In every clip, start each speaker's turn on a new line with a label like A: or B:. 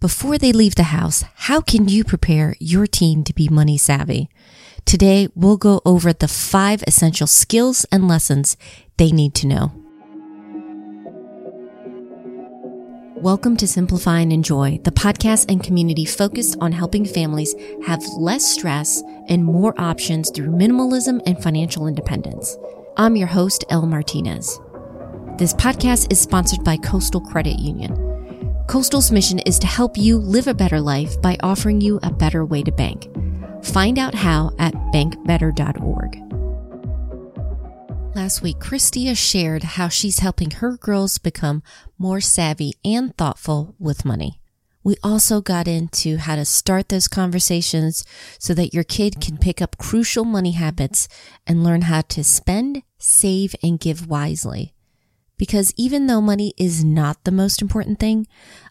A: Before they leave the house, how can you prepare your teen to be money savvy? Today, we'll go over the five essential skills and lessons they need to know. Welcome to Simplify and Enjoy, the podcast and community focused on helping families have less stress and more options through minimalism and financial independence. I'm your host, Elle Martinez. This podcast is sponsored by Coastal Credit Union. Coastal's mission is to help you live a better life by offering you a better way to bank. Find out how at bankbetter.org. Last week, Christia shared how she's helping her girls become more savvy and thoughtful with money. We also got into how to start those conversations so that your kid can pick up crucial money habits and learn how to spend, save, and give wisely. Because even though money is not the most important thing,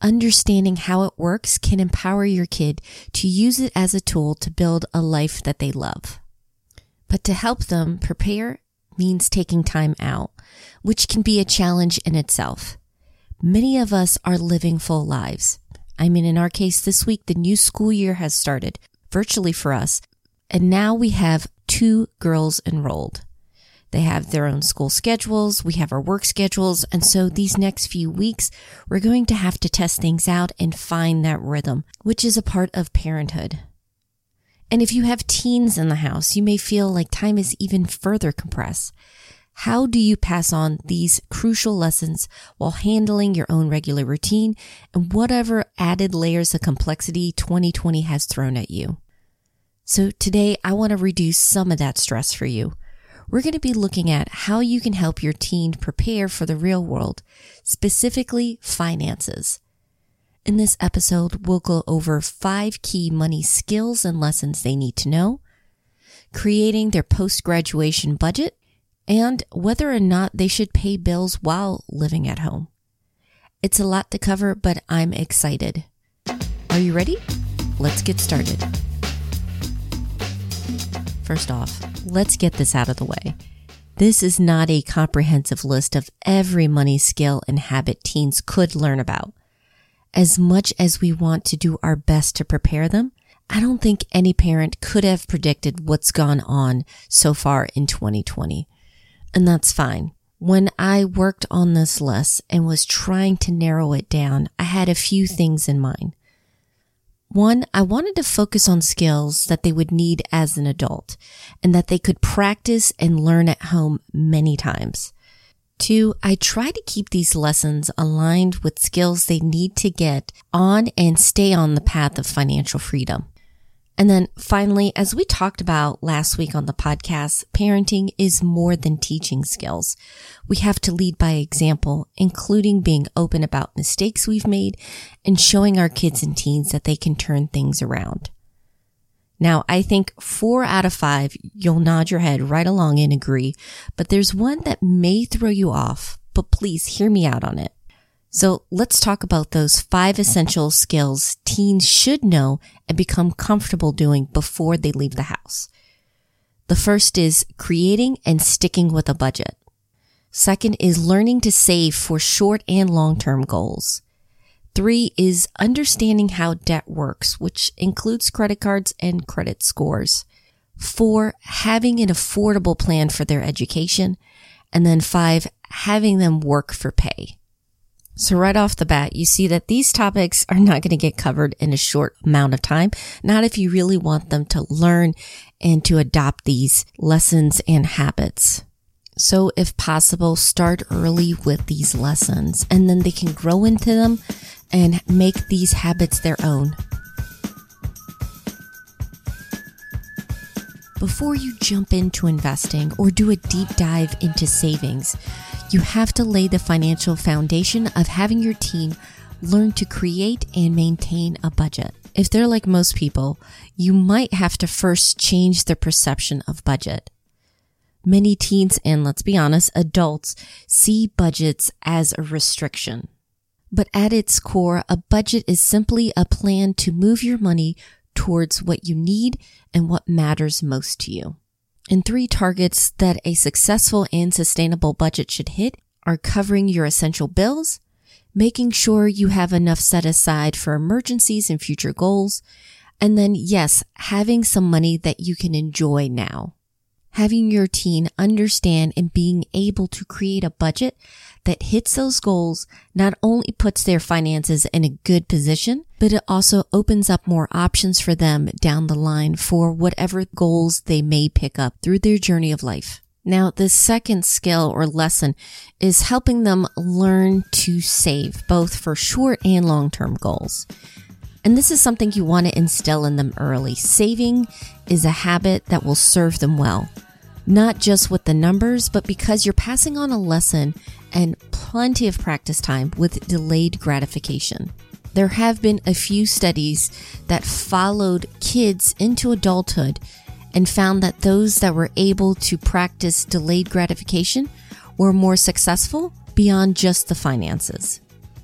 A: understanding how it works can empower your kid to use it as a tool to build a life that they love. But to help them prepare means taking time out, which can be a challenge in itself. Many of us are living full lives. I mean, in our case this week, the new school year has started virtually for us. And now we have two girls enrolled. They have their own school schedules. We have our work schedules. And so these next few weeks, we're going to have to test things out and find that rhythm, which is a part of parenthood. And if you have teens in the house, you may feel like time is even further compressed. How do you pass on these crucial lessons while handling your own regular routine and whatever added layers of complexity 2020 has thrown at you? So today I want to reduce some of that stress for you. We're going to be looking at how you can help your teen prepare for the real world, specifically finances. In this episode, we'll go over five key money skills and lessons they need to know, creating their post graduation budget, and whether or not they should pay bills while living at home. It's a lot to cover, but I'm excited. Are you ready? Let's get started. First off, let's get this out of the way. This is not a comprehensive list of every money skill and habit teens could learn about as much as we want to do our best to prepare them, I don't think any parent could have predicted what's gone on so far in 2020. And that's fine. When I worked on this list and was trying to narrow it down, I had a few things in mind. One, I wanted to focus on skills that they would need as an adult and that they could practice and learn at home many times. Two, I try to keep these lessons aligned with skills they need to get on and stay on the path of financial freedom. And then finally, as we talked about last week on the podcast, parenting is more than teaching skills. We have to lead by example, including being open about mistakes we've made and showing our kids and teens that they can turn things around. Now, I think four out of five, you'll nod your head right along and agree, but there's one that may throw you off, but please hear me out on it. So let's talk about those five essential skills teens should know and become comfortable doing before they leave the house. The first is creating and sticking with a budget. Second is learning to save for short and long-term goals. Three is understanding how debt works, which includes credit cards and credit scores. Four, having an affordable plan for their education. And then five, having them work for pay. So right off the bat, you see that these topics are not going to get covered in a short amount of time. Not if you really want them to learn and to adopt these lessons and habits. So if possible, start early with these lessons and then they can grow into them and make these habits their own. Before you jump into investing or do a deep dive into savings, you have to lay the financial foundation of having your team learn to create and maintain a budget. If they're like most people, you might have to first change their perception of budget. Many teens and let's be honest, adults see budgets as a restriction. But at its core, a budget is simply a plan to move your money towards what you need and what matters most to you. And three targets that a successful and sustainable budget should hit are covering your essential bills, making sure you have enough set aside for emergencies and future goals. And then, yes, having some money that you can enjoy now. Having your teen understand and being able to create a budget that hits those goals not only puts their finances in a good position, but it also opens up more options for them down the line for whatever goals they may pick up through their journey of life. Now, the second skill or lesson is helping them learn to save both for short and long term goals. And this is something you want to instill in them early. Saving is a habit that will serve them well, not just with the numbers, but because you're passing on a lesson and plenty of practice time with delayed gratification. There have been a few studies that followed kids into adulthood and found that those that were able to practice delayed gratification were more successful beyond just the finances.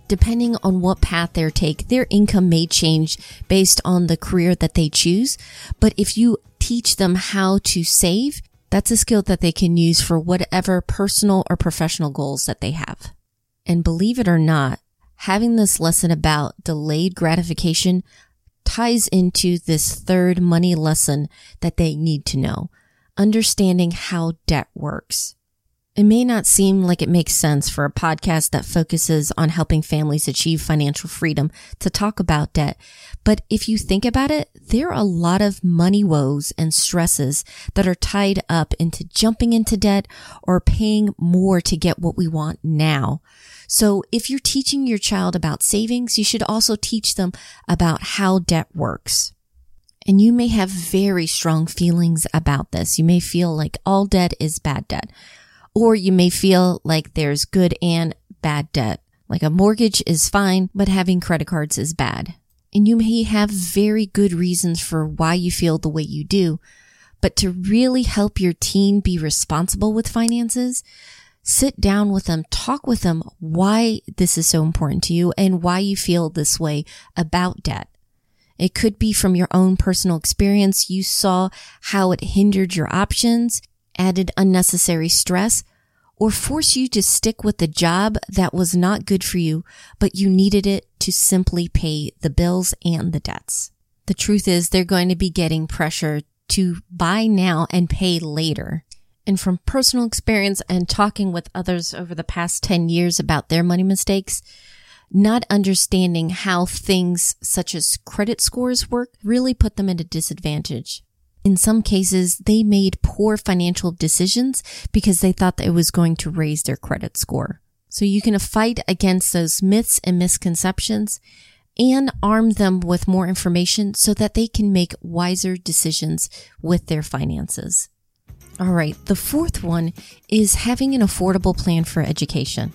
A: Depending on what path they take, their income may change based on the career that they choose. But if you teach them how to save, that's a skill that they can use for whatever personal or professional goals that they have. And believe it or not, having this lesson about delayed gratification ties into this third money lesson that they need to know, understanding how debt works. It may not seem like it makes sense for a podcast that focuses on helping families achieve financial freedom to talk about debt. But if you think about it, there are a lot of money woes and stresses that are tied up into jumping into debt or paying more to get what we want now. So if you're teaching your child about savings, you should also teach them about how debt works. And you may have very strong feelings about this. You may feel like all debt is bad debt. Or you may feel like there's good and bad debt. Like a mortgage is fine, but having credit cards is bad. And you may have very good reasons for why you feel the way you do. But to really help your teen be responsible with finances, sit down with them, talk with them why this is so important to you and why you feel this way about debt. It could be from your own personal experience. You saw how it hindered your options added unnecessary stress, or force you to stick with the job that was not good for you, but you needed it to simply pay the bills and the debts. The truth is they're going to be getting pressure to buy now and pay later. And from personal experience and talking with others over the past 10 years about their money mistakes, not understanding how things such as credit scores work really put them at a disadvantage. In some cases, they made poor financial decisions because they thought that it was going to raise their credit score. So you can fight against those myths and misconceptions and arm them with more information so that they can make wiser decisions with their finances. All right. The fourth one is having an affordable plan for education.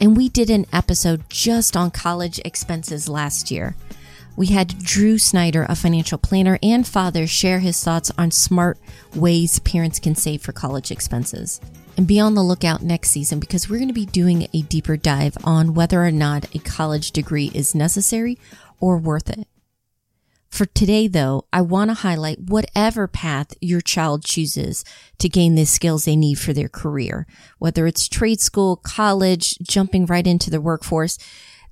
A: And we did an episode just on college expenses last year we had Drew Snyder, a financial planner and father, share his thoughts on smart ways parents can save for college expenses. And be on the lookout next season because we're going to be doing a deeper dive on whether or not a college degree is necessary or worth it. For today, though, I want to highlight whatever path your child chooses to gain the skills they need for their career, whether it's trade school, college, jumping right into the workforce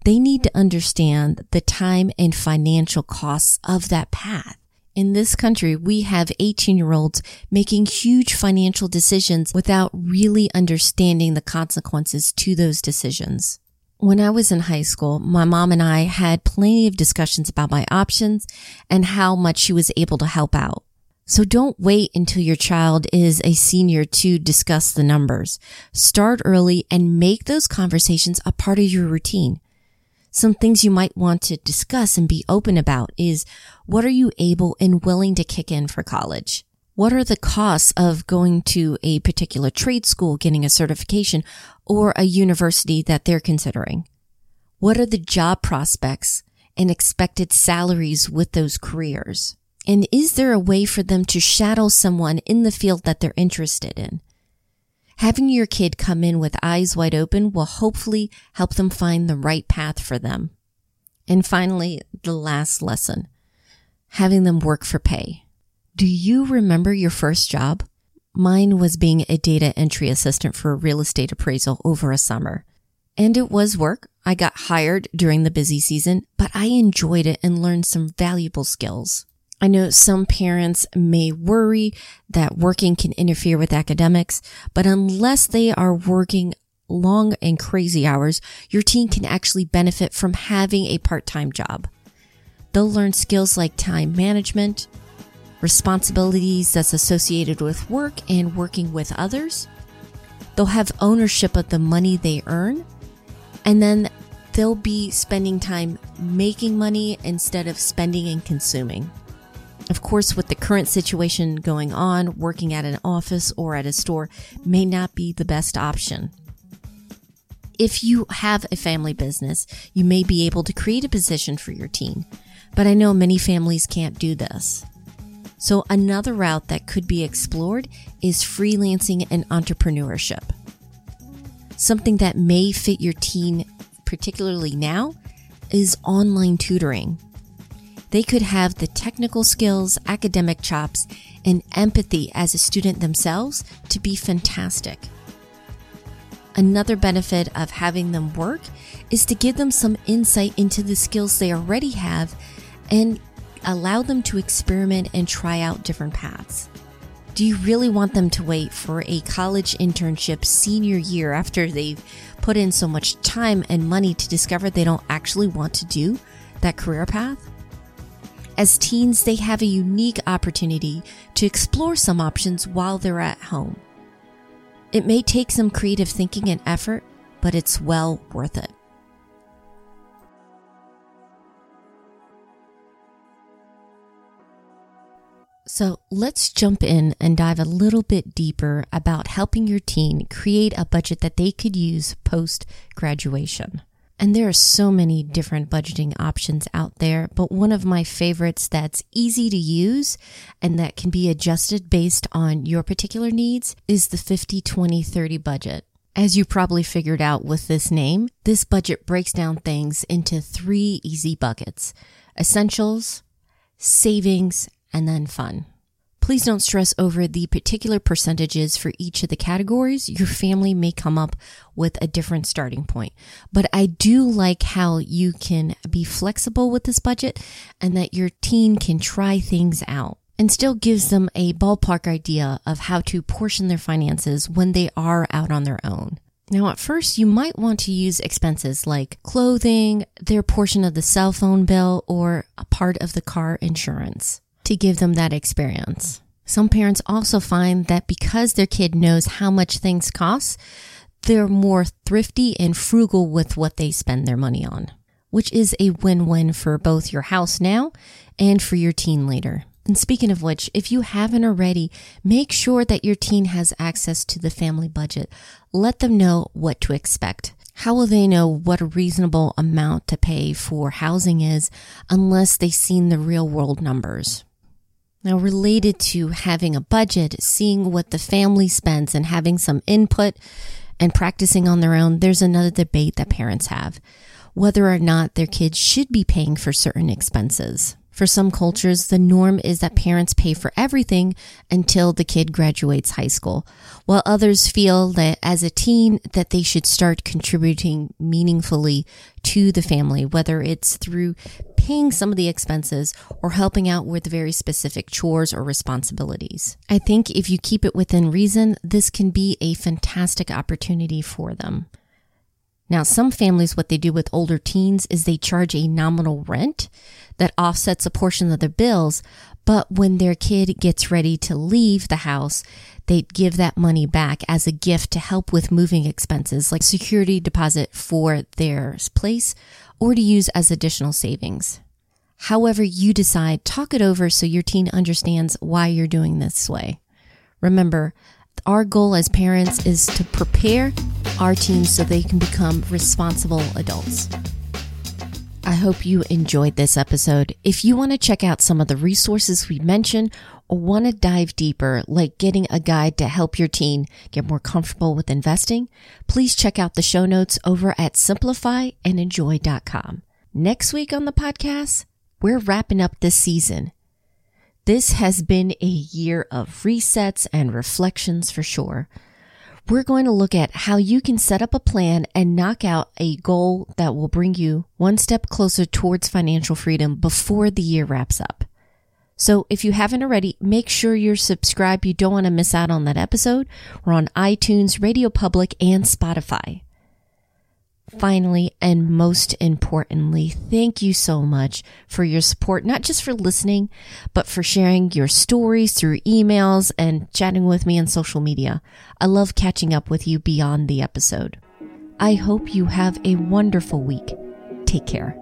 A: they need to understand the time and financial costs of that path. In this country, we have 18 year olds making huge financial decisions without really understanding the consequences to those decisions. When I was in high school, my mom and I had plenty of discussions about my options and how much she was able to help out. So don't wait until your child is a senior to discuss the numbers. Start early and make those conversations a part of your routine some things you might want to discuss and be open about is what are you able and willing to kick in for college? What are the costs of going to a particular trade school, getting a certification, or a university that they're considering? What are the job prospects and expected salaries with those careers? And is there a way for them to shadow someone in the field that they're interested in? Having your kid come in with eyes wide open will hopefully help them find the right path for them. And finally, the last lesson, having them work for pay. Do you remember your first job? Mine was being a data entry assistant for a real estate appraisal over a summer. And it was work. I got hired during the busy season, but I enjoyed it and learned some valuable skills. I know some parents may worry that working can interfere with academics, but unless they are working long and crazy hours, your teen can actually benefit from having a part-time job. They'll learn skills like time management, responsibilities that's associated with work and working with others. They'll have ownership of the money they earn, and then they'll be spending time making money instead of spending and consuming. Of course, with the current situation going on, working at an office or at a store may not be the best option. If you have a family business, you may be able to create a position for your teen, but I know many families can't do this. So another route that could be explored is freelancing and entrepreneurship. Something that may fit your teen particularly now is online tutoring. They could have the technical skills, academic chops, and empathy as a student themselves to be fantastic. Another benefit of having them work is to give them some insight into the skills they already have and allow them to experiment and try out different paths. Do you really want them to wait for a college internship senior year after they've put in so much time and money to discover they don't actually want to do that career path? As teens, they have a unique opportunity to explore some options while they're at home. It may take some creative thinking and effort, but it's well worth it. So let's jump in and dive a little bit deeper about helping your teen create a budget that they could use post graduation. And there are so many different budgeting options out there, but one of my favorites that's easy to use and that can be adjusted based on your particular needs is the 50 20 30 budget. As you probably figured out with this name, this budget breaks down things into three easy buckets essentials, savings, and then fun. Please don't stress over the particular percentages for each of the categories. Your family may come up with a different starting point. But I do like how you can be flexible with this budget and that your teen can try things out and still gives them a ballpark idea of how to portion their finances when they are out on their own. Now, at first, you might want to use expenses like clothing, their portion of the cell phone bill, or a part of the car insurance to give them that experience. Some parents also find that because their kid knows how much things cost, they're more thrifty and frugal with what they spend their money on, which is a win-win for both your house now and for your teen later. And speaking of which, if you haven't already, make sure that your teen has access to the family budget. Let them know what to expect. How will they know what a reasonable amount to pay for housing is unless they've seen the real world numbers? Now, related to having a budget, seeing what the family spends and having some input and practicing on their own, there's another debate that parents have whether or not their kids should be paying for certain expenses. For some cultures, the norm is that parents pay for everything until the kid graduates high school, while others feel that as a teen that they should start contributing meaningfully to the family, whether it's through paying some of the expenses or helping out with very specific chores or responsibilities. I think if you keep it within reason, this can be a fantastic opportunity for them. Now, some families, what they do with older teens is they charge a nominal rent that offsets a portion of their bills. But when their kid gets ready to leave the house, they give that money back as a gift to help with moving expenses like security deposit for their place or to use as additional savings. However you decide, talk it over so your teen understands why you're doing this way. Remember, our goal as parents is to prepare our teens so they can become responsible adults. I hope you enjoyed this episode. If you want to check out some of the resources we mentioned or want to dive deeper, like getting a guide to help your teen get more comfortable with investing, please check out the show notes over at simplifyandenjoy.com. Next week on the podcast, we're wrapping up this season this has been a year of resets and reflections for sure. we're going to look at how you can set up a plan and knock out a goal that will bring you one step closer towards financial freedom before the year wraps up. So if you haven't already, make sure you're subscribed. You don't want to miss out on that episode. We're on iTunes, Radio Public, and Spotify. Finally, and most importantly, thank you so much for your support, not just for listening, but for sharing your stories through emails and chatting with me on social media. I love catching up with you beyond the episode. I hope you have a wonderful week. Take care.